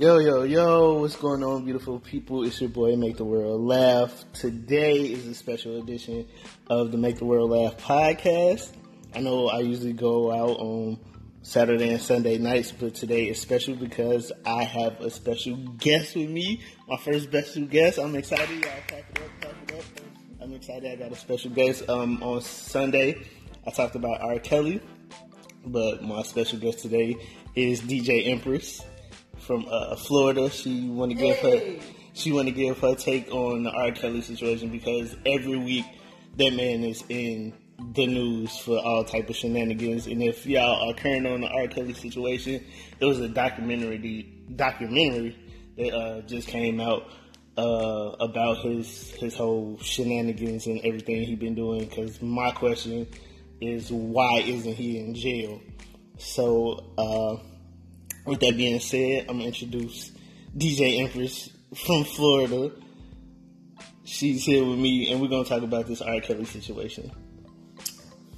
Yo, yo, yo, what's going on, beautiful people? It's your boy, Make the World Laugh. Today is a special edition of the Make the World Laugh podcast. I know I usually go out on Saturday and Sunday nights, but today is special because I have a special guest with me. My first special guest. I'm excited. Y'all it up, it up. I'm excited. I got a special guest. Um, on Sunday, I talked about R. Kelly, but my special guest today is DJ Empress from uh, Florida. She want to give her she want to give her take on the R. Kelly situation because every week that man is in the news for all type of shenanigans. And if y'all are current on the R. Kelly situation, there was a documentary documentary that uh, just came out uh, about his his whole shenanigans and everything he been doing. Because my question is, why isn't he in jail? So, uh, with that being said, I'm gonna introduce DJ Empress from Florida. She's here with me, and we're gonna talk about this R. Kelly situation.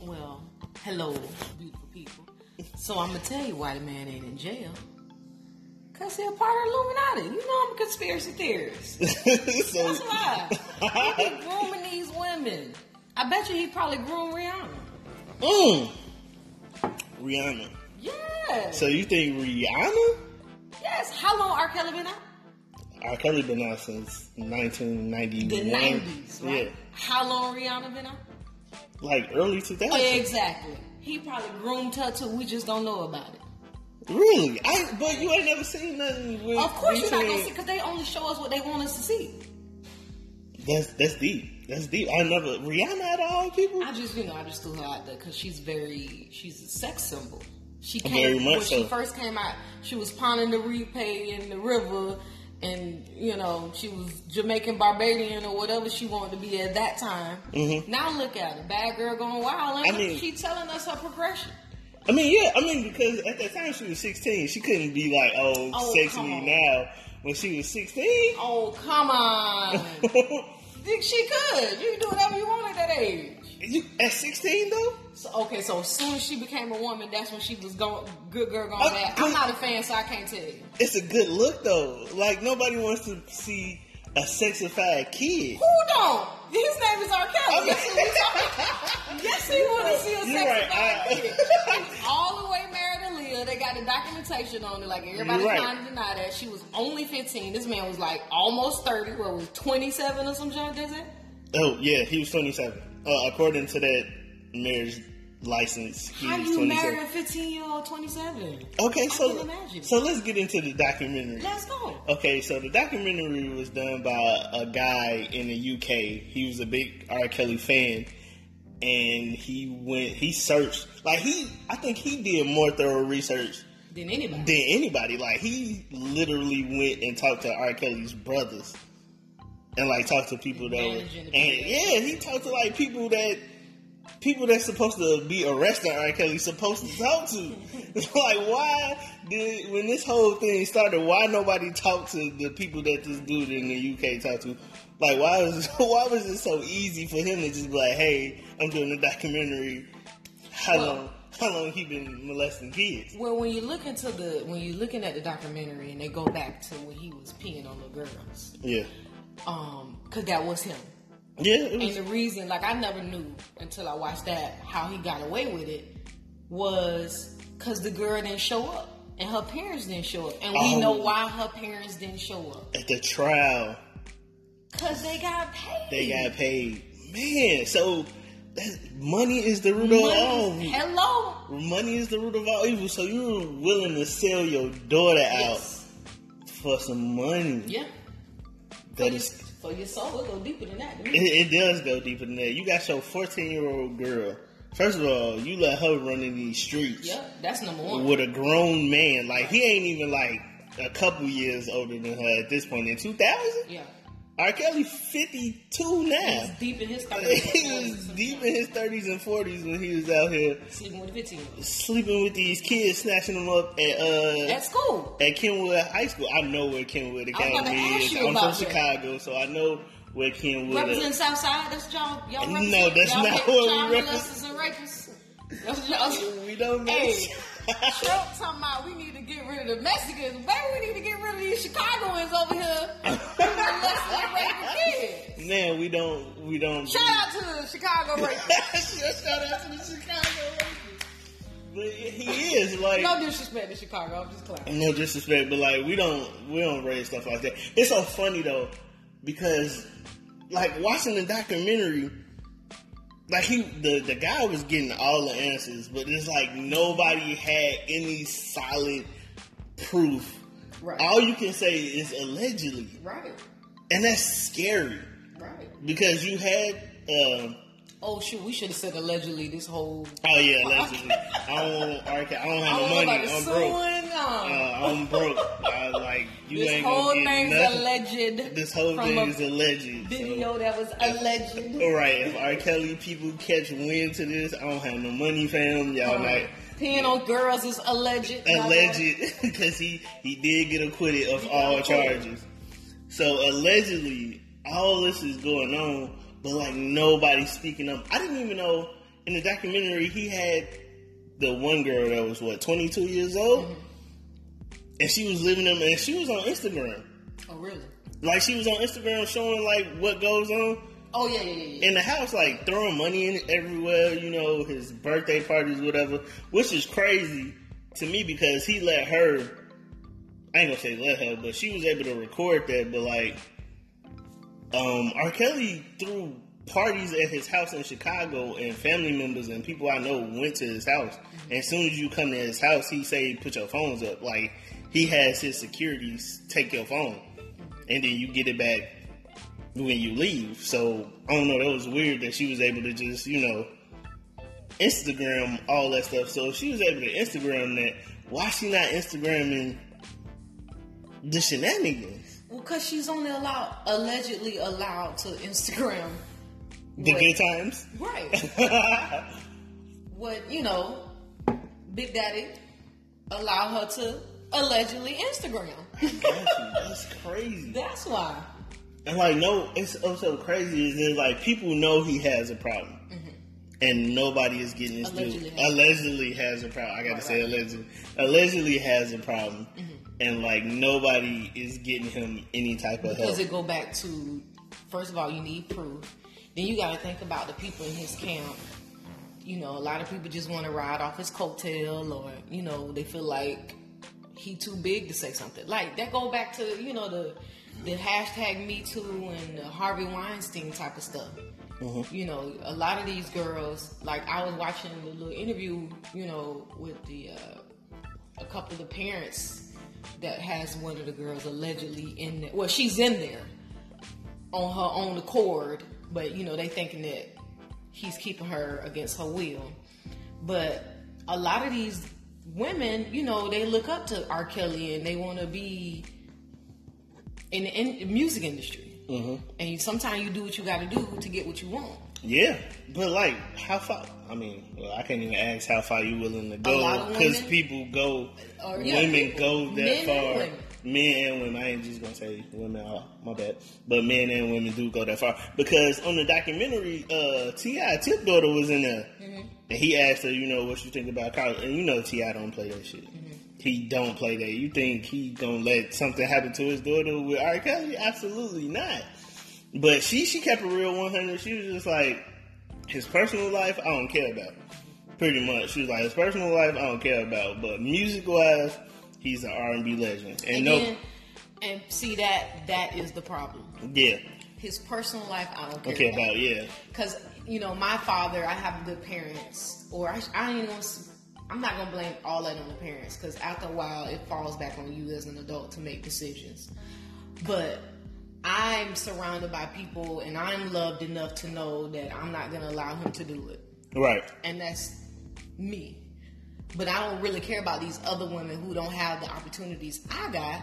Well, hello, beautiful people. So I'm gonna tell you why the man ain't in jail. Cause he's a part of Illuminati. You know I'm a conspiracy theorist. so, That's why. He be grooming these women. I bet you he probably groomed Rihanna. mm, Rihanna. Yeah. So you think Rihanna? yes. How long R. Kelly been out? R. Kelly been out since 1991. The 90s, right? Yeah, How long Rihanna been out? like early 2000s. Oh, yeah, exactly. He probably groomed her too. We just don't know about it. Really? I but you ain't never seen nothing with. Of course, you're not gonna see because they only show us what they want us to see. That's that's deep. That's deep. I never Rihanna at all, people. I just, you know, I just threw her out there because she's very, she's a sex symbol. She Very came much when she first came out. She was Pon de Replay in the river, and you know she was Jamaican Barbadian or whatever she wanted to be at that time. Now look at her, bad girl going wild. And Mm-hmm. I mean- she telling us her progression. I mean, yeah. I mean, because at that time she was 16, she couldn't be like, "Oh, Oh, sex me on. now." When she was 16. Oh come on, Think she could. You can do whatever you want at that age. you, at 16 though. So, okay, so as soon as she became a woman, that's when she was going good girl going Uh, bad. I'm not a fan, so I can't tell you. It's a good look though. Like nobody wants to see a sexified kid. Who don't? His name is R. Kelly. I mean- Yes, he was- yes, he want to see a You're sex right. I- He's all the way married to Aaliyah. They got the documentation on it. Like everybody's right. trying to deny that she was only 15. This man was like almost 30. What was 27 or some junk? Does it? Oh yeah, he was 27. Uh, according to that marriage license, he How was you 27. marry a 15 year old 27? Okay, so so let's get into the documentary. Let's go. Okay, so the documentary was done by a guy in the UK. He was a big R. Kelly fan, and he went. He searched like he. I think he did more thorough research Than anybody. than anybody. Like he literally went and talked to R. Kelly's brothers, and like talked to people that were. And yeah, he talked to like people that. People that's supposed to be arresting R. Kelly supposed to talk to. like, why did when this whole thing started? Why nobody talked to the people that this dude in the UK talked to? Like, why was why was it so easy for him to just be like, "Hey, I'm doing a documentary. How Well- long? How long he been molesting kids?" Well, when you look into the when you're looking at the documentary and they go back to when he was peeing on little girls, Yeah, um, cause that was him. Yeah. It And the reason, like, I never knew until I watched that how he got away with it was because the girl didn't show up and her parents didn't show up, and we Oh. know why her parents didn't show up at the trial, because they got paid. they got paid. Man, so that, money is the root of all. Hello. Money is the root of all evil. So you're willing to sell your daughter Yes. out for some money? Yeah. That is. For your soul, it go deeper than that. It, it does go deeper than that. You got your 14 year old girl. First of all, you let her run in these streets Yep, that's number one. with a grown man. Like he ain't even like a couple years older than her at this point. In 2000, Yeah. R. Kelly 52 now. He's deep in his he was deep in his 30s and 40s when he was out here Sleeping with 15 sleeping with these kids, snatching them up at uh At school. at Kenwood High School. I know where Kenwood I was about to Academy is. I'm from that. Chicago, so I know where Kenwood Representing is. Southside, that's y'all. Y'all No, that's y'all not what we represent. molesters and rapists. That's what y'all. We don't Hey. Trump talking about we need to get rid of the Mexicans. Maybe we need to get rid of these Chicagoans over here. Let's rape the kids. Man, we don't. We don't. Shout out to the Chicago rapists. Shout out to the Chicago rapists. But he is like no disrespect to Chicago. I'm just playing. no disrespect, but like we don't we don't raise stuff like that. It's so funny though because like watching the documentary, like he the the guy was getting all the answers, but it's like nobody had any solid proof. Right. All you can say is allegedly, Right. and that's scary Right. because you had. Um, Oh shoot, we should have said allegedly this whole. oh yeah, allegedly. I don't. I don't have no money. I'm broke. Uh, I'm broke. I, like you this ain't whole gonna get nothing. alleged. This whole thing a is alleged. video that was alleged. So, all right, if R. Kelly people catch wind to this, I don't have no money, fam. Y'all Right. like Peeing on girls is alleged. alleged because he he did get acquitted of He all got acquitted. charges. So allegedly, all this is going on, but like nobody's speaking up. I didn't even know in the documentary he had the one girl that was what 22 years old, Mm-hmm. And she was living them, and she was on Instagram. Oh really? Like she was on Instagram showing like what goes on Oh yeah, yeah, yeah. yeah. in the house, like throwing money in everywhere. You know, his birthday parties, whatever, which is crazy to me because he let her. I ain't gonna say let her, but she was able to record that. But like, um, R. Kelly threw parties at his house in Chicago, and family members and people I know went to his house. And as soon as you come to his house, he say, "Put your phones up." Like he has his securities take your phone, and then you get it back when you leave. So I don't know. That was weird that she was able to just you know Instagram all that stuff. So if she was able to Instagram that, why she not Instagramming the shenanigans? Well, cause she's only allowed, allegedly allowed to Instagram. The what- good times. Right. what you know, Big Daddy allow her to allegedly Instagram. That's crazy. That's why. And like, no, it's also crazy is that like people know he has a problem, and nobody is getting his due. Mm-hmm. Allegedly has- Allegedly has a problem. I gotta Right, say right. allegedly. Allegedly has a problem, Mm-hmm. and like nobody is getting him any type of help. Does it go back to first of all, you need proof. Then you got to think about the people in his camp. You know, a lot of people just want to ride off his coattail, or you know, they feel like he too big to say something. Like that go back to you know the the hashtag Me Too and the Harvey Weinstein type of stuff. You know, a lot of these girls. Like I was watching the little interview, you know, with the uh, a couple of the parents that has one of the girls allegedly in there. Well, she's in there on her own accord, but you know they thinking that he's keeping her against her will. But a lot of these women, you know, they look up to R. Kelly and they want to be in the in- music industry. And sometimes you do what you got to do to get what you want. Yeah, but like, how far? I mean, well, I can't even ask how far you willing to go because people go, Or, yeah, women people- go that and far. women. Men and women. I ain't just gonna say women. Oh, my bad. But men and women do go that far because on the documentary, uh, T.I. Tip daughter was in there, Mm-hmm. And he asked her, you know, what you think about college, and you know, T.I. don't play that shit. Mm-hmm. He don't play that. You think he gonna let something happen to his daughter with R. Kelly? Absolutely not. But she she kept a real 100. She was just like, his personal life, I don't care about. Pretty much, she was like, his personal life, I don't care about. But music wise, he's an R and B legend. And no, and see that that is the problem. yeah, His personal life, I don't care okay about. about yeah, Because you know, my father, I have good parents, or I, I ain't gonna. I'm not gonna blame all that on the parents because after a while, it falls back on you as an adult to make decisions. But I'm surrounded by people, and I'm loved enough to know that I'm not gonna allow him to do it, right, and that's me. But I don't really care about these other women who don't have the opportunities I got,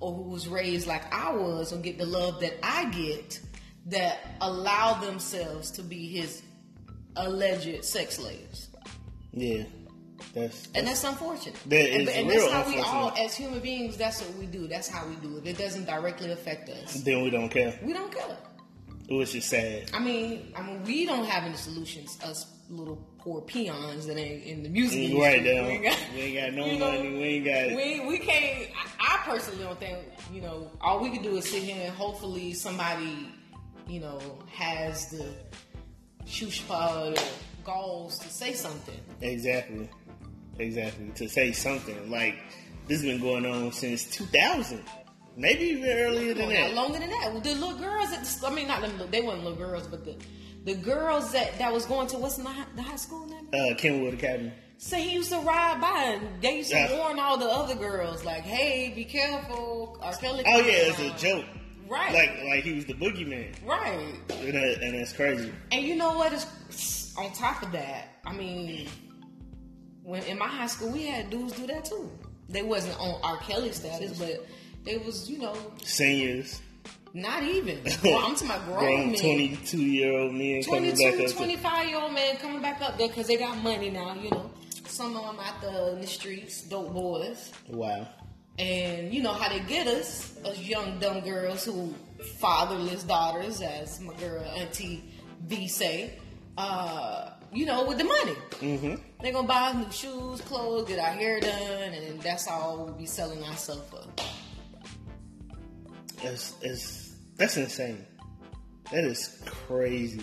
or who was raised like I was, or get the love that I get, that allow themselves to be his alleged sex slaves. yeah. That's, And that's unfortunate. That and, and real that's how we all, as human beings, that's what we do. That's how we do it. It doesn't directly affect us. then we don't care, We don't care. which is sad. I mean, I mean, we don't have any solutions. Us little poor peons that ain't in the music Mm, industry. Right We ain't got- we ain't got no you know, money. We ain't got. we we can't. I, I personally don't think you know. All we can do is sit here and hopefully somebody, you know, has the shushpa goals to say something. Exactly. Exactly. To say something like this has been going on since 2000, maybe even earlier than No, that. longer than that. The little girls at the school. I mean, not them. They weren't little girls, but the the girls that that was going to what's in the high, the high school name? Uh, Kenwood Academy. Say he used to ride by and they used to Yeah. warn all the other girls like, "Hey, be careful." R. Kelly. Oh yeah, it's a joke. Right. Like like he was the boogeyman, Right. and, that, and that's crazy. And you know what is on top of that? I mean, when in my high school we had dudes do that too. They wasn't on R. Kelly status, but they was, you know, Seniors, not even. Well, I'm talking about grown, grown men. 22 year old men coming 22, back up. to- 25 year old man coming back up there because they got money now, you know. Some of them out there in the streets, dope boys. Wow. And you know how they get us, us young dumb girls who fatherless daughters, as my girl Auntie V say, uh, you know, with the money. Mm-hmm. They're gonna buy us new shoes, clothes, get our hair done, and that's all we'll be selling ourselves for. That's, it's, that's insane. That is crazy.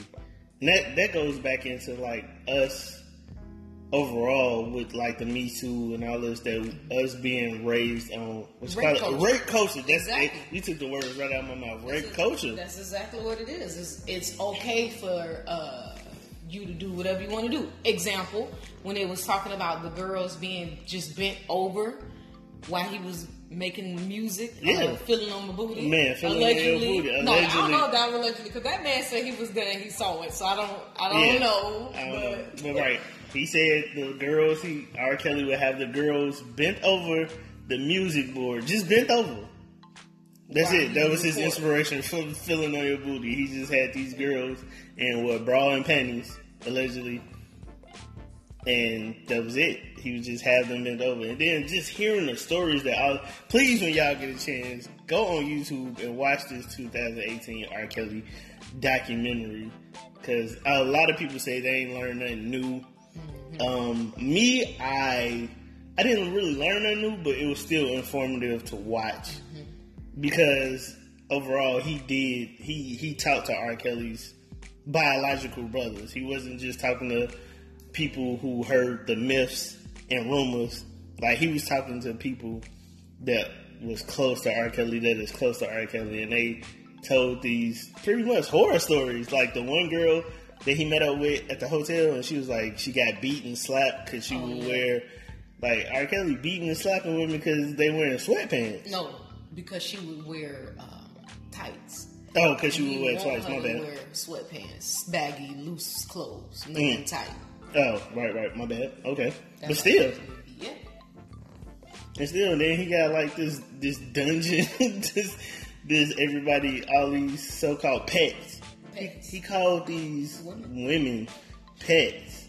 And that, that goes back into like us overall with like the Me Too and all this that us being raised on what's Rape called culture. rape culture. That's Exactly. you took the words right out of my mouth. Rape That's- culture. That's exactly what it is. It's, it's okay for uh, you to do whatever you want to do. Example, when they was talking about the girls being just bent over while he was making music, Yeah. uh, feeling on my booty. Man, feeling on your booty, No, I don't know about allegedly because that man said he was there and he saw it. So I don't, I don't Yeah. know. I don't but know. But right. He said the girls, he R. Kelly would have the girls bent over the music board, just bent over. That's Wow, it. That was his inspiration for filling on your booty. He just had these girls in what bra and panties, allegedly, and that was it. He would just have them bent over, and then just hearing the stories that I please when y'all get a chance, go on YouTube and watch this 2018 R. Kelly documentary because a lot of people say they ain't learned nothing new. Um, me, I I didn't really learn nothing new, but it was still informative to watch because overall he did he he talked to R. Kelly's biological brothers. He wasn't just talking to people who heard the myths and rumors. Like he was talking to people that was close to R. Kelly, that is close to R. Kelly, and they told these pretty much horror stories. Like the one girl that he met up with at the hotel, and she was like, she got beat and slapped because she Oh, would yeah. wear like R. Kelly beating and slapping women because they wearing sweatpants. no, because she would wear um, tights. Oh, because she would wear her My bad. Wear sweatpants, baggy, loose clothes, nothing Mm. tight. Oh, right, right. My bad. Okay, but still, how it would be. yeah. and still, then he got like this this dungeon, this this everybody, all these so called pets. Pets. He called these Women. women pets,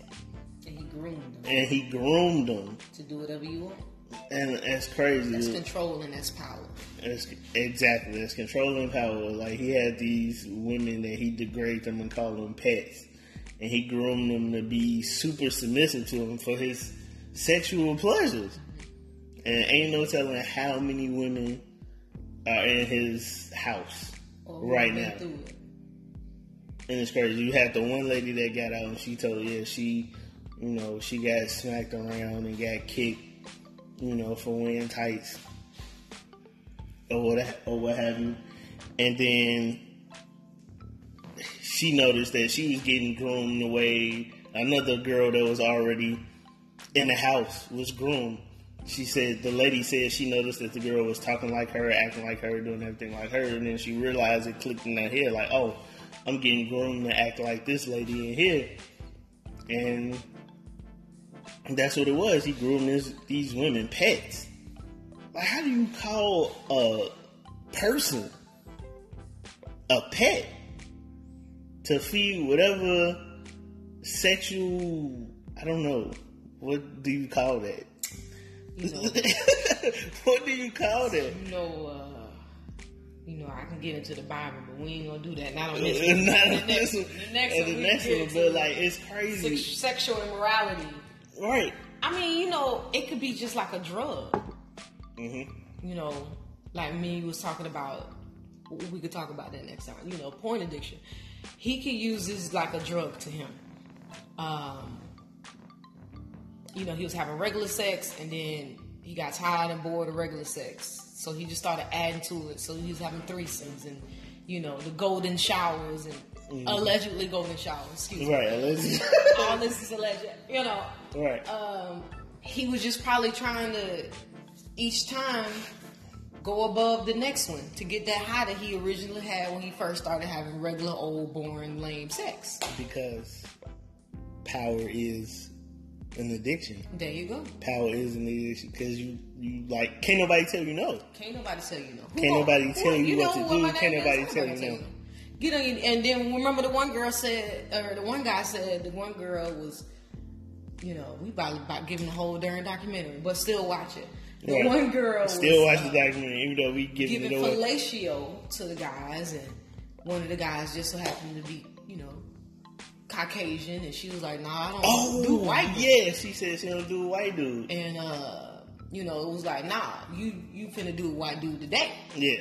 And he groomed them and he groomed them, to do whatever you want. and that's crazy. That's control and that's power. That's exactly that's controlling power. Like he had these women that he degraded them and called them pets, and he groomed them to be super submissive to him for his sexual pleasures. And ain't no telling how many women are in his house right now. And it's crazy. You had the one lady that got out and she told, yeah, she, you know, she got smacked around and got kicked, you know, for wearing tights or what, or what have you. And then she noticed that she was getting groomed the way another girl that was already in the house was groomed. She said the lady said she noticed that the girl was talking like her, acting like her, doing everything like her, and then she realized it clicked in her head like, oh, I'm getting groomed to act like this lady in here, and that's what it was. He groomed this, these women pets. Like, how do you call a person a pet to feed whatever sexual? I don't know. What do you call that? You know, what do you call that? you know, uh, you know, I can get into the Bible, but we ain't gonna do that. Not on this. One. not on this one. The next And one. the next one, but like it's crazy, sex- sexual immorality. right? I mean, you know, it could be just like a drug. hmm You know, like me was talking about. We could talk about that next time. You know, porn addiction. He could use this like a drug to him. Um, you know, he was having regular sex, and then he got tired and bored of regular sex, so he just started adding to it. So he was having threesomes and you know the golden showers and allegedly golden showers. Excuse me. Right. Let's, All this is alleged. You know, right. um, he was just probably trying to each time go above the next one to get that high that he originally had when he first started having regular old boring lame sex. because power is an addiction. There you go. Power is an addiction because you you like can't nobody tell you no. Can't nobody tell you no. Who Can't nobody tell you know what to what do. Can't nobody tell you no. Get on you, and then remember the one girl said, or the one guy said, the one girl was, you know, we about about giving the whole darn documentary, but still watch it. The Right. one girl Still was, watch uh, the documentary, even though we giving giving it away. fellatio to the guys, and one of the guys just so happened to be, you know, Caucasian, and she was like, "Nah, I don't Oh, do white." Dude. yeah. She said she don't do a white dude. And uh, you know, it was like, "Nah, you you finna do a white dude today." Yeah,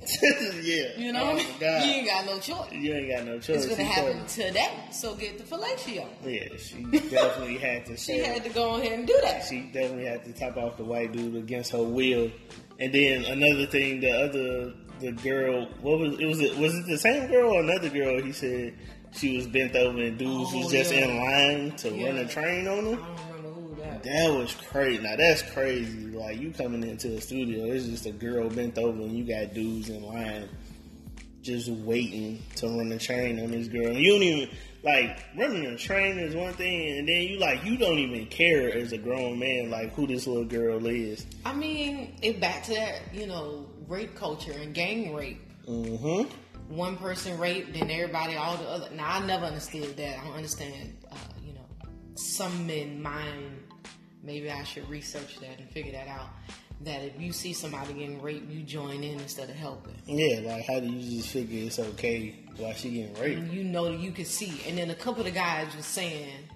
yeah. You know, Oh, you ain't got no choice. You ain't got no choice. It's gonna She happen today, so get the fellatio. Yeah, she definitely had to. She had to go ahead and do that. She definitely had to top off the white dude against her will. And then another thing, the other the girl, what was it? Was it was it the same girl or another girl? He said she was bent over and dudes Oh, was just yeah. in line to Yeah. run a train on I her. don't remember who that. That was crazy. Now that's crazy. Like you coming into the studio, it's just a girl bent over and you got dudes in line just waiting to run a train on this girl. And you don't even like running a train is one thing, and then you like you don't even care as a grown man like who this little girl is. I mean, it back to that, you know, rape culture and gang rape. Mm-hmm. One person raped, and everybody, all the other. Now, I never understood that. I don't understand, uh, you know, some men mind. Maybe I should research that and figure that out. That if you see somebody getting raped, you join in instead of helping. Yeah, like how do you just figure it's okay while she getting raped? And you know that you can see. And then a couple of the guys was saying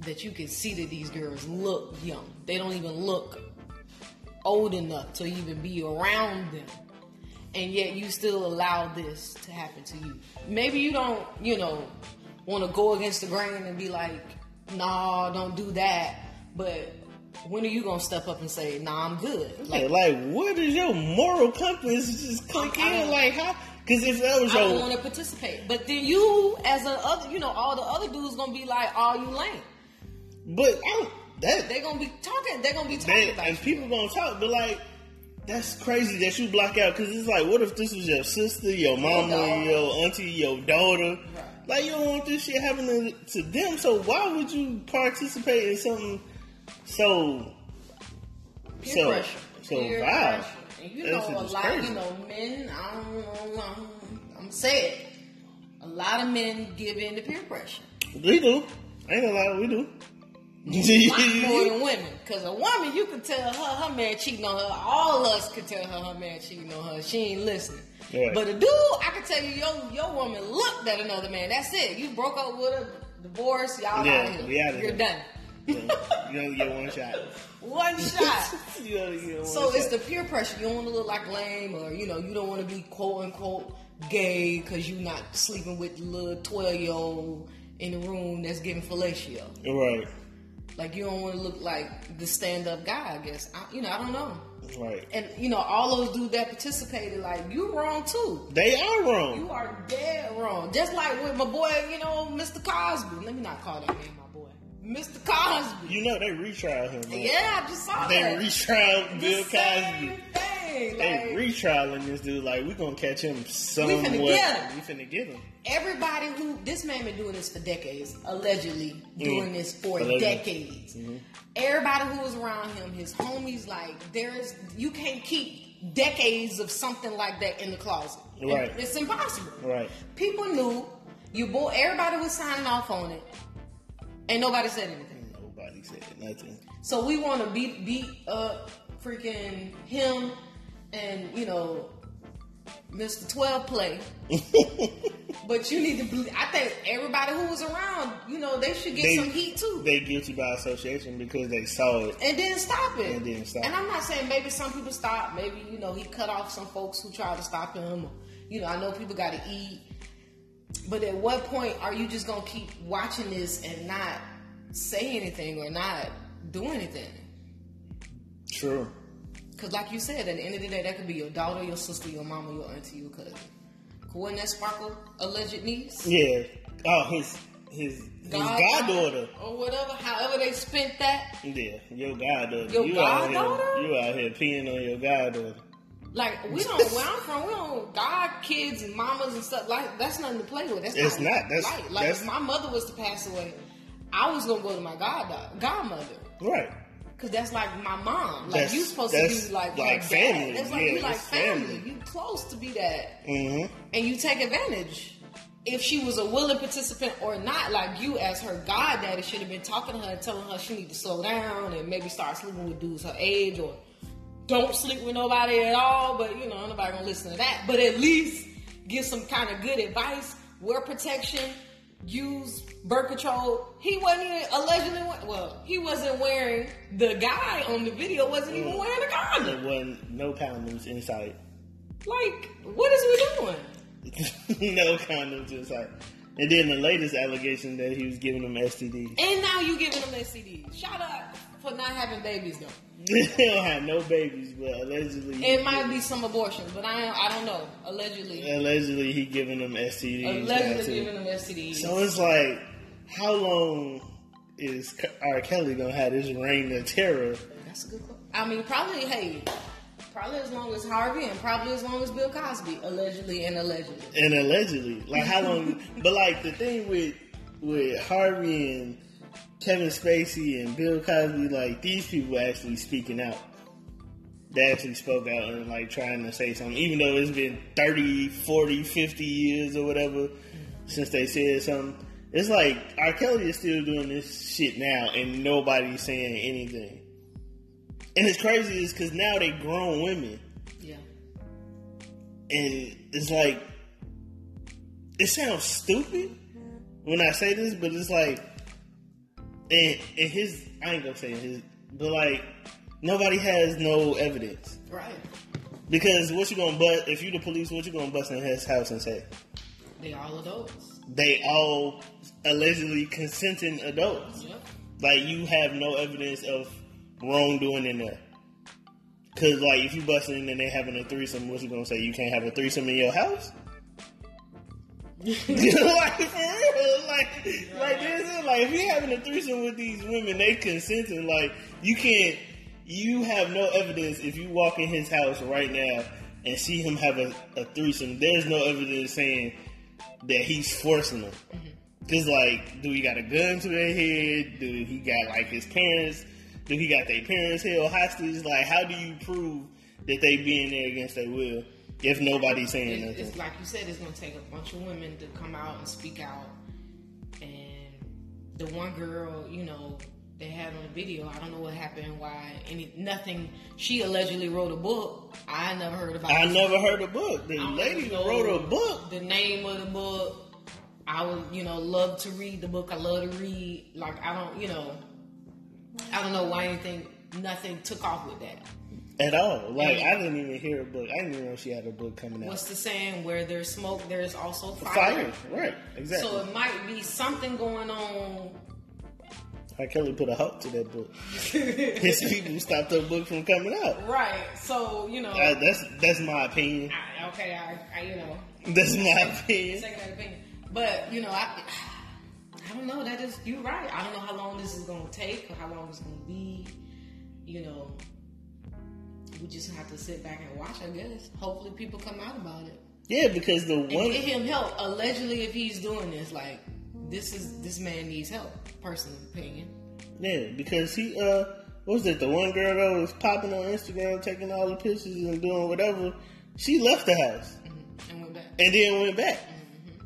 that you can see that these girls look young. They don't even look old enough to even be around them. And yet you still allow this to happen to you. Maybe you don't, you know, want to go against the grain and be like, nah, don't do that. But when are you going to step up and say, nah, I'm good? Like, like where does your moral compass just click I in? Like how? Because if that was I don't want to participate. But then you, as a other, you know, all the other dudes gonna be like, "Oh, you lame." but I that They gonna be talking. They gonna be talking that, about and you. people gonna talk, but like that's crazy that you block out because it's like, what if this was your sister, your mama, your auntie, your daughter? Right. Like you don't want this shit happening to them. So why would you participate in something so Peer so pressure. so Peer pressure. And you That know, a lot. crazy. You know, men. I don't know. I'm, I'm saying, a lot of men give in to peer pressure. We do. I ain't gonna lie, we do. More than women. Because a woman, you can tell her her man cheating on her. All of us can tell her her man cheating on her. She ain't listening. Right. But a dude, I can tell you, your your woman looked at another man. That's it. You broke up with her, divorced, y'all Yeah, out here. outta You're here. done. you only get one shot. One shot. you only get one So shot. it's the peer pressure. You don't want to look like lame, or you know, you don't want to be quote unquote gay because you're not sleeping with the little twelve year old in the room that's getting fellatio. right, Like you don't want to look like the stand up guy. I guess I, you know. I don't know. right. And you know, all those dudes that participated, like you wrong too. They are wrong. You are dead wrong. Just like with my boy, you know, Mr. Cosby. Let me not call that name my boy, Mr. Cosby. You know they retrial him. Man. Yeah, I just saw They that. retrial The Bill Cosby. thing. They Like, retrialing this dude. Like we gonna catch him somewhere. finna get him. We finna get him. everybody who this man been doing this for decades, allegedly doing Mm. this for Allegedly. decades. Everybody who was around him, his homies, like there is you can't keep decades of something like that in the closet. It- Right. it's impossible. Right. People knew you boy. Everybody was signing off on it, and nobody said anything. Nobody said nothing. So we want to beat beat up freaking him, and you know Mr. 12 play. but you need to believe. I think everybody who was around, you know, they should get They- some heat too. They guilty by association because they saw it. and didn't stop it. And then stop And. I'm not saying maybe some people stop. Maybe you know he cut off some folks who tried to stop him. Or, you know, I know people got to eat. But at what point are you just gonna keep watching this and not say anything or not do anything? True. Because, like you said, at the end of the day, that could be your daughter, your sister, your mama, your auntie, your cousin. Wasn't that Sparkle alleged niece? Yeah. Oh, his his his goddaughter. or whatever. However they spent that. Yeah, your goddaughter. Your you out goddaughter? here, you out here peeing on your goddaughter. Like we don't where I'm from, we don't God kids and mamas and stuff like that's nothing to play with. That's It's not, not. That's- light. like that's- if my mother was to pass away, I was gonna go to my god godmother. Right. Cause that's like my mom. Like That's- you supposed to be like like family. Dad. That's like Yeah, you like family. family. You close to be that. Mm-hmm. and you take advantage. If she was a willing participant or not, like you as her goddaddy should have been talking to her and telling her she need to slow down and maybe start sleeping with dudes her age or don't sleep with nobody at all. But you know, nobody gonna listen to that. But at least give some kind of good advice. Wear protection. Use birth control. He wasn't even allegedly. Well, he wasn't wearing. The guy on the video wasn't even mm. wearing a condom. There wasn't no condoms inside. Like, what is we doing? no condoms inside. And then the latest allegation that he was giving them STDs. And now you giving them STDs. Shout out for not having babies though. they don't have no babies, but allegedly, It might be some abortions, but I I don't know. Allegedly, allegedly he giving them STDs. allegedly giving them STDs. So it's like, how long is R. Kelly gonna have this reign of terror? That's a good question. I mean, probably hey, probably as long as Harvey and probably as long as Bill Cosby, allegedly and allegedly. And allegedly, like how long? but like the thing with with Harvey and Kevin Spacey and Bill Cosby, like these people actually speaking out. They actually spoke out and like trying to say something, even though it's been 30, 40, 50 years or whatever since they said something. It's like R. Kelly is still doing this shit now and nobody's saying anything. And it's crazy is because now they grown women Yeah. and it's like it sounds stupid when I say this, but it's like and, and his I ain't gonna say his but like nobody has no evidence. Right. Because what you gonna bust if you the police, what you gonna bust in his house and say? They all adults. They all allegedly consenting adults. Yep. Like you have no evidence of wrongdoing in there. Cause like if you busting in and they having a threesome, what you gonna say? You can't have a threesome in your house? like for real, like like this is like if you're having a threesome with these women, they consenting. Like you can't, you have no evidence if you walk in his house right now and see him have a, a threesome. There's no evidence saying that he's forcing them. Mm-hmm. Cause like, do he got a gun to their head? Do he got like his parents? Do he got their parents held hostage? Like, how do you prove that they being there against their will if nobody's saying It, nothing? it's like you said, it's gonna take a bunch of women to come out and speak out. And the one girl, you know, they had on the video. I don't know what happened. Why any nothing? She allegedly wrote a book. I never heard about. I never heard a book. The lady wrote a book. The name of the book. I would, you know, love to read the book. I love to read. Like I don't, you know, I don't know why anything, nothing took off with that. At all. Like, Yeah. I didn't even hear a book. I didn't even know she had a book coming out. What's the saying? Where there's smoke, there's also Fire. Right. Exactly. So it might be something going on. R. Kelly put a halt to that book. His people stopped the book from coming out. right. So you know. Uh, that's that's my opinion. I, okay. I, I. You know. That's my opinion. Second opinion. But you know, I. I don't know. That is. You're right. I don't know how long this is going to take or how long it's going to be. You know. We just have to sit back and watch. I guess. Hopefully, people come out about it Yeah, because the and one get him help. Allegedly, if he's doing this, like this is this man needs help. Personal opinion. Yeah, because he uh what was it, the one girl that was popping on Instagram taking all the pictures and doing whatever, she left the house And went back. and then went back.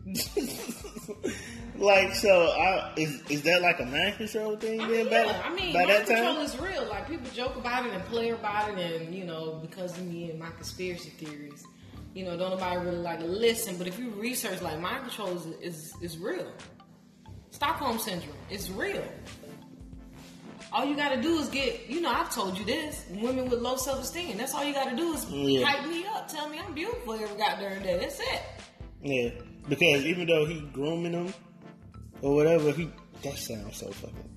like so I is is that like a mind control thing I then mean, back yeah, I mean, by mind that control time? is real. Like people joke about it and play about it, and you know, because of me and my conspiracy theories. you know, don't nobody really like listen. But if you research, like mind control is is, is real. Stockholm syndrome It's real. All you gotta do is get, you know, I've told you this. Women with low self esteem. That's all you gotta do is Yeah. hype me up, tell me I'm beautiful every goddamn day. That's it. Yeah, because even though he grooming them or whatever, he that sounds so fucking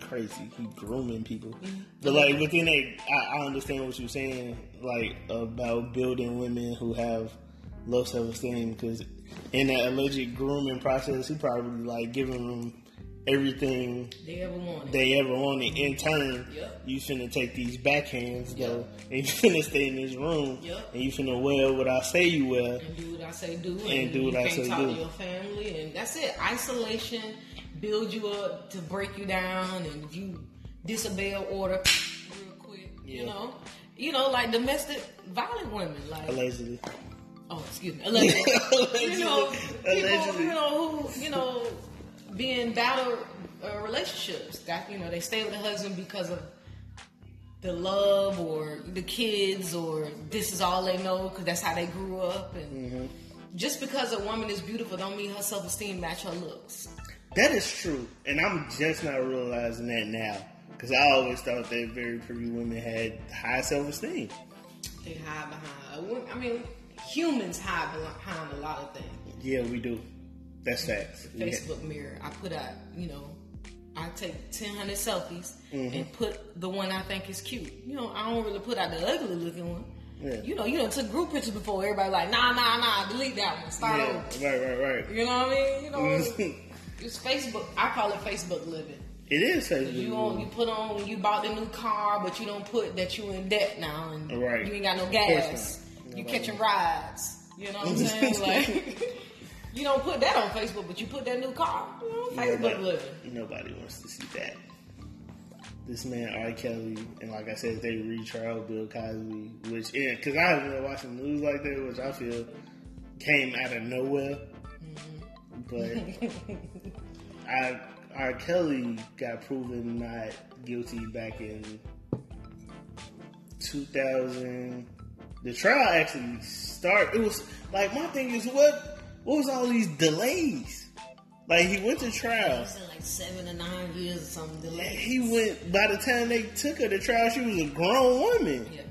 crazy. He grooming people, but like within that, I, I understand what you're saying, like about building women who have low self esteem. Because in that alleged grooming process, he probably like giving them everything They ever wanted. they ever wanted. In turn, Yep. you finna take these backhands though, Yep. and you finna stay in this room, Yep. and you finna wear what I say you wear. and do what I say do, and, And do what I say talk do. to your family, and that's it. Isolation build you up to break you down, and if you disobey an order real quick, Yeah. you know, you know, like domestic violent women, like Allegedly. Oh, excuse me, allegedly, you know, people, Allegedly. you know, who, you know, be in battle uh, relationships that you know they stay with the husband because of the love or the kids or this is all they know because that's how they grew up and Mm-hmm. just because a woman is beautiful don't mean her self-esteem match her looks That is true, and I'm just not realizing that now because I always thought that very pretty women had high self esteem. they hide behind i mean humans hide behind a lot of things Yeah, we do. That's facts. Facebook mirror i put out you know I take 1,000 selfies Mm-hmm. and put the one I think is cute. You know, I don't really put out the ugly looking one. Yeah. You know, you know, took group pictures before. Everybody like, nah, nah, nah, delete that one. Start yeah, over. right, right, right. You know what I mean? You know, it's Facebook. I call it Facebook living. It is Facebook. You on, you put on when you bought the new car, but you don't put that you in debt now, and Right. you ain't got no gas. You catching rides. You know what I'm saying? Like, you don't put that on Facebook, but you put that new car. You know, Facebook Nobody, living. nobody wants to see that. This man R. Kelly, and like I said, they retrial Bill Cosby, which because I haven't been watching news like that, which I feel came out of nowhere. Mm-hmm. But I, R. Kelly got proven not guilty back in 2000. The trial actually started. It was like my thing is what what was all these delays? Like he went to trial. Like seven or nine years or something delayed. He went by the time they took her to trial, she was a grown woman. Yeah.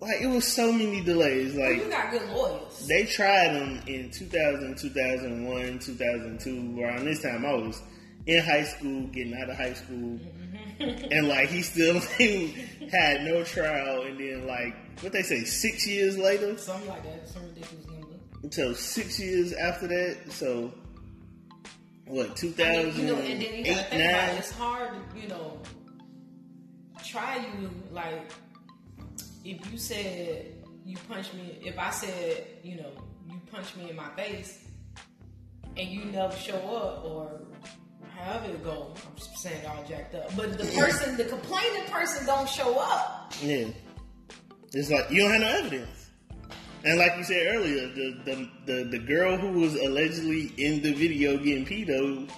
Like it was so many delays. Like You got good lawyers. they tried him in 2000, 2001, 2002. Around this time, I was in high school, getting out of high school, mm-hmm. and like he still had no trial. And then like what they say, six years later, Something like that. Some ridiculous number. until six years after that. So what? I 2008, mean, you know, and then you gotta think about it. It's hard, to, you know, try you like if you said you punched me. If I said, you know, you punched me in my face, and you never show up, or however it go. I'm saying all jacked up. But the person, the complaining person, don't show up. Yeah. It's like you don't have no evidence. And like you said earlier, the the, the, the girl who was allegedly in the video getting pedo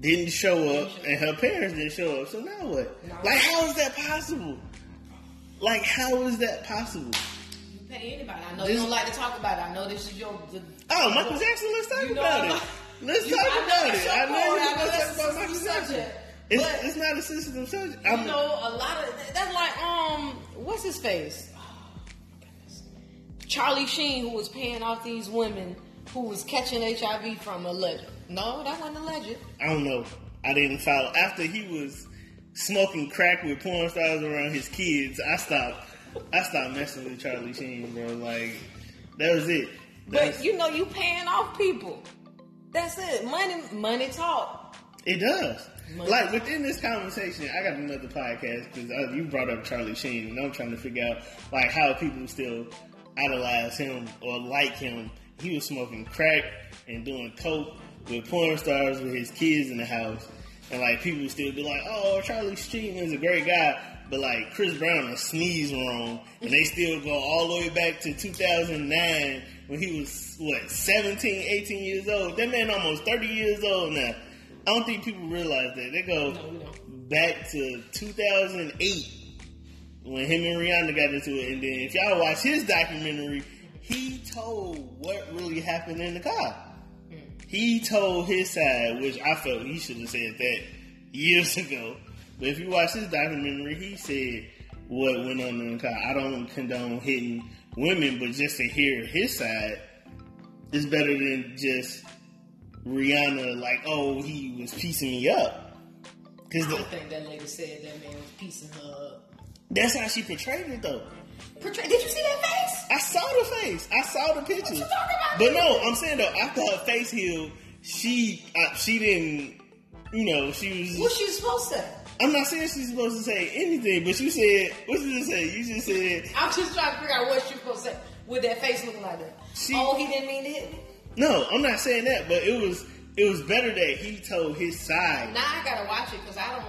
didn't show up and her parents didn't show up. So now what? No. Like how is that possible? Like how is that possible? You pay anybody. I know This- you don't like to talk about it. I know this is your. The, Oh, Michael Jackson, let's talk about it. Let's you- talk I about it. I know you I know to talk about my subject. It's, But- it's not a sensitive subject. You I'm, know, a lot of that's like um, what's his face? Charlie Sheen, who was paying off these women who was catching HIV from a legend. No, that wasn't a legend. I don't know. I didn't follow. After he was smoking crack with porn stars around his kids, I stopped. I stopped messing with Charlie Sheen, bro. Like that was it. That's- But you know, you paying off people. That's it. Money, money talk. it does. Money. Like within this conversation, I got another podcast because uh, you brought up Charlie Sheen, and I'm trying to figure out like how people still idolize him or like him. He was smoking crack and doing coke with porn stars with his kids in the house, and like people still be like, "Oh, Charlie Sheen is a great guy," but like Chris Brown will sneeze wrong, and they still go all the way back to 2009 when he was what 17, 18 years old. That man almost 30 years old now. I don't think people realize that. They go No, don't. back to 2008 when him and Rihanna got into it. And then if y'all watch his documentary, he told what really happened in the car. He told his side, which I felt he should have said that years ago. But if you watch this documentary, he said what went on in the car. I don't condone hitting women, but just to hear his side is better than just Rihanna like, oh, he was piecing me up. I Because don't think that lady said that man was piecing her up. that's how she portrayed it, though. Portray- Did you see that face? I saw the face. I saw the picture. you talking about, But no, I'm saying though, after her face healed, she uh, she didn't. You know, she was. What she supposed to? I'm not saying she's supposed to say anything, but you said what did you say? You just said I'm just trying to figure out what she supposed to say with that face looking like that. She- oh, he didn't mean to hit me. no. I'm not saying that, but it was it was better that he told his side. Now I gotta watch it because I don't.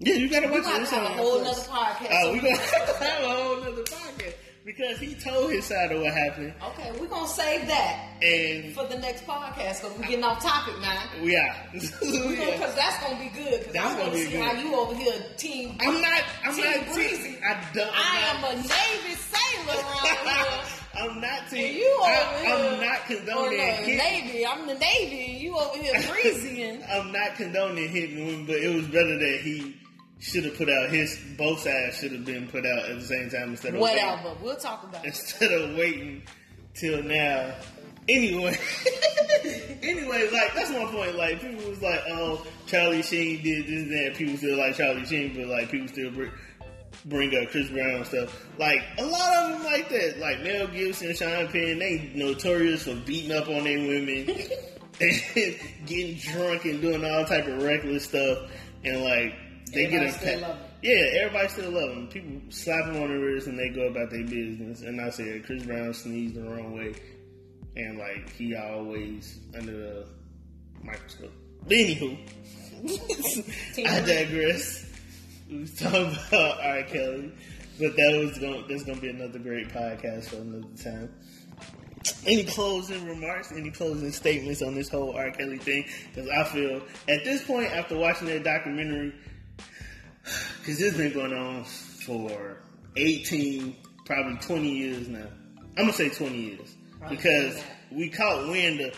Yeah, you gotta watch it. It's have on a whole nother podcast. Oh, we gonna have a whole other podcast because he told his side of what happened, Okay, we're gonna save that and for the next podcast because we're getting off topic now. we are. Because that's gonna be good. Because That's I'm gonna gonna see good. how you over here team. I'm not. I'm Team not. Breezy. I don't. I I'm a Navy sailor around here. I'm not team. And you over I, here. I'm not condoning hitting. Navy. I'm the Navy, you over here breezying. I'm not condoning hitting women, but it was better that he should have put out his both sides should have been put out at the same time instead of waiting, Whatever. We'll talk about it. instead of waiting till now. Anyway, anyway, like that's my point. Like people was like, "Oh, Charlie Sheen did this and that." People still like Charlie Sheen, but like people still bring, bring up Chris Brown and stuff. Like a lot of them like that. Like Mel Gibson, Sean Penn, they notorious for beating up on their women, and getting drunk and doing all type of reckless stuff, and like they Everybody get still a love 'em. yeah, everybody still love them. People slap them on the wrist and they go about their business. And I said Chris Brown sneezed the wrong way, and like he always under the microscope. But anywho, I digress. We was talking about R. Kelly, but that was going. That's going to be another great podcast for another time. Any closing remarks? Any closing statements on this whole R. Kelly thing? Because I feel at this point, after watching that documentary, because this has been going on for 18, probably 20 years now. I'm going to say 20 years. Probably because we caught wind of,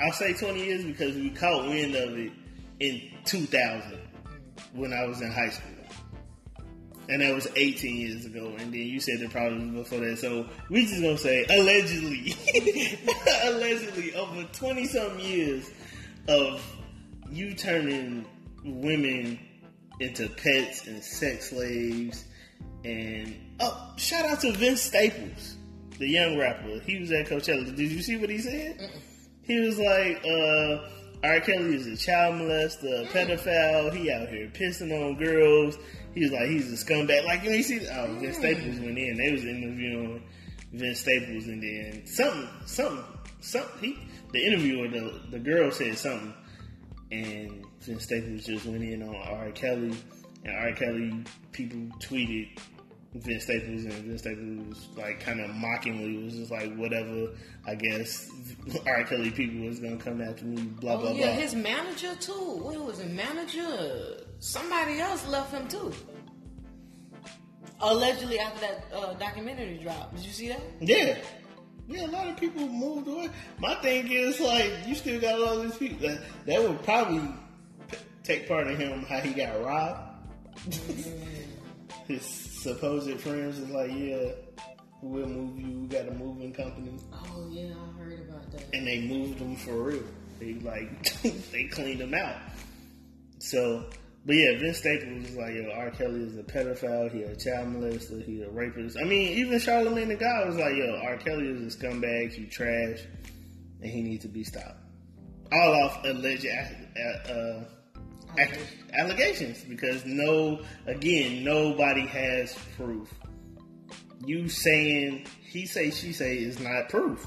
I'll say 20 years because we caught wind of it in 2000 when I was in high school. And that was 18 years ago. And then you said it probably was before that. So we just going to say allegedly, allegedly over 20 something years of you turning women into pets and sex slaves. And oh, shout out to Vince Staples, the young rapper. He was at Coachella. Did you see what he said? He was like, uh, R. Kelly is a child molester, a pedophile. He out here pissing on girls. He was like, he's a scumbag. Like, you know, you see, oh, Vince Staples went in. They was interviewing Vince Staples, and then something, something, something. He, the interviewer, the the girl said something, and Vince Staples just went in on R. Kelly, and R. Kelly people tweeted Vince Staples, and Vince Staples was like kind of mockingly was just like whatever. I guess R. Kelly people was gonna come after me. Blah blah Oh yeah, blah. his manager too. What was it? Manager? Somebody else left him too. Allegedly after that uh, documentary dropped. Did you see that? Yeah. Yeah, a lot of people moved away. My thing is like you still got all these people that that would probably take part in him how he got robbed. His supposed friends is like, yeah, we'll move you. We got a moving company, Oh yeah, I heard about that. and they moved him for real. They like they cleaned him out. So, but yeah, Vince Staples was like, yo, R. Kelly is a pedophile. He a child molester. He a rapist. I mean, even Charlamagne the guy was like, yo, R. Kelly is a scumbag. He trash, and he needs to be stopped. All off alleged uh, uh, allegations because no, again, nobody has proof. You saying he say she say is not proof,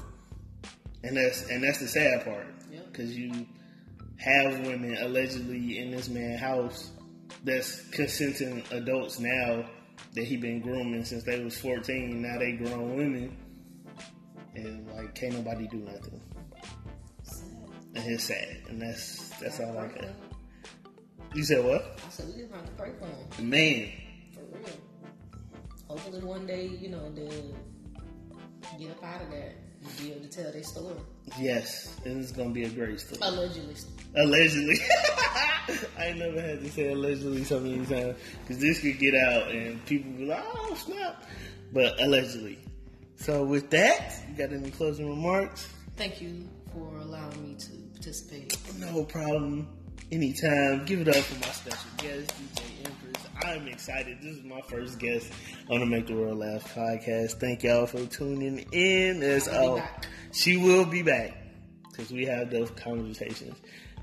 and that's and that's the sad part. Yep. because you have women allegedly in this man's house that's consenting adults now that he been grooming since they was 14 now they grown women. And like can't nobody do nothing. And it's sad. And that's that's all I got you said what I said we just have to pray for him man for real. Hopefully one day, you know, the get up out of that and be able to tell their story. Yes, and it's gonna be a great story. Allegedly. Allegedly. I never had to say allegedly so many times because this could get out and people be like, "Oh snap!" But allegedly. So with that, you got any closing remarks? Thank you for allowing me to participate. No problem. Anytime. Give it up for my special guest, DJ Empress. I'm excited. This is my first guest on the Make the World Laugh podcast. Thank y'all for tuning in. As I'll be all, back. she will be back because we have those conversations.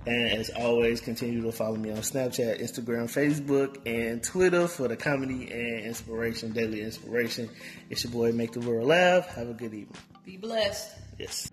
And as always, continue to follow me on Snapchat, Instagram, Facebook, and Twitter for the comedy and inspiration, daily inspiration. It's your boy, Make the World Laugh. Have a good evening. Be blessed. Yes.